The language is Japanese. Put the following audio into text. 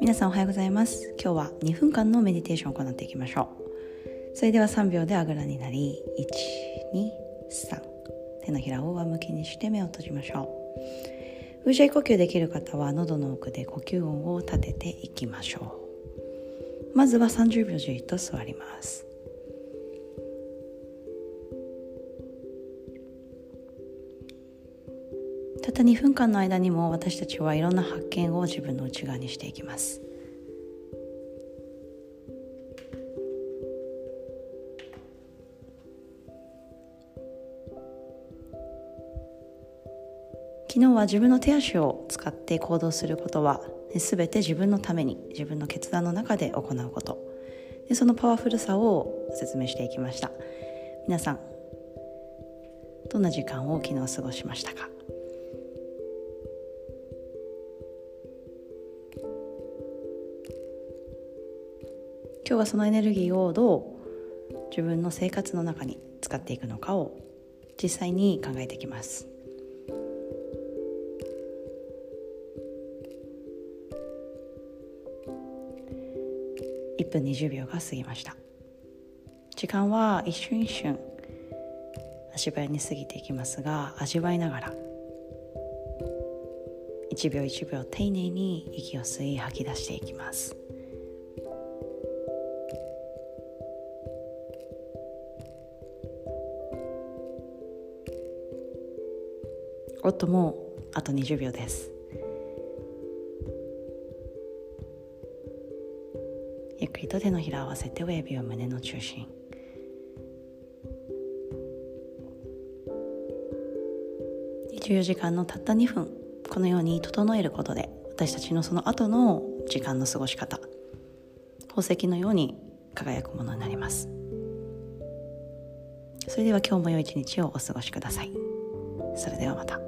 皆さんおはようございます。今日は2分間のメディテーションを行っていきましょう。それでは3秒であぐらになり123手のひらを上向きにして目を閉じましょう。風車呼吸できる方は喉の奥で呼吸音を立てていきましょう。まずは30秒じっと座ります。たった2分間の間にも私たちはいろんな発見を自分の内側にしていきます。昨日は自分の手足を使って行動することは全て自分のために自分の決断の中で行うこと。でそのパワフルさを説明していきました。皆さんどんな時間を昨日過ごしましたか？今日はそのエネルギーをどう自分の生活の中に使っていくのかを実際に考えていきます。1分20秒が過ぎました。時間は一瞬一瞬足早に過ぎていきますが味わいながら1秒1秒丁寧に息を吸い吐き出していきます。おっともうあと20秒です。ゆっくりと手のひらを合わせて親指を胸の中心。24時間のたった2分。このように整えることで私たちのその後の時間の過ごし方。宝石のように輝くものになります。それでは今日も良い一日をお過ごしください。それではまた。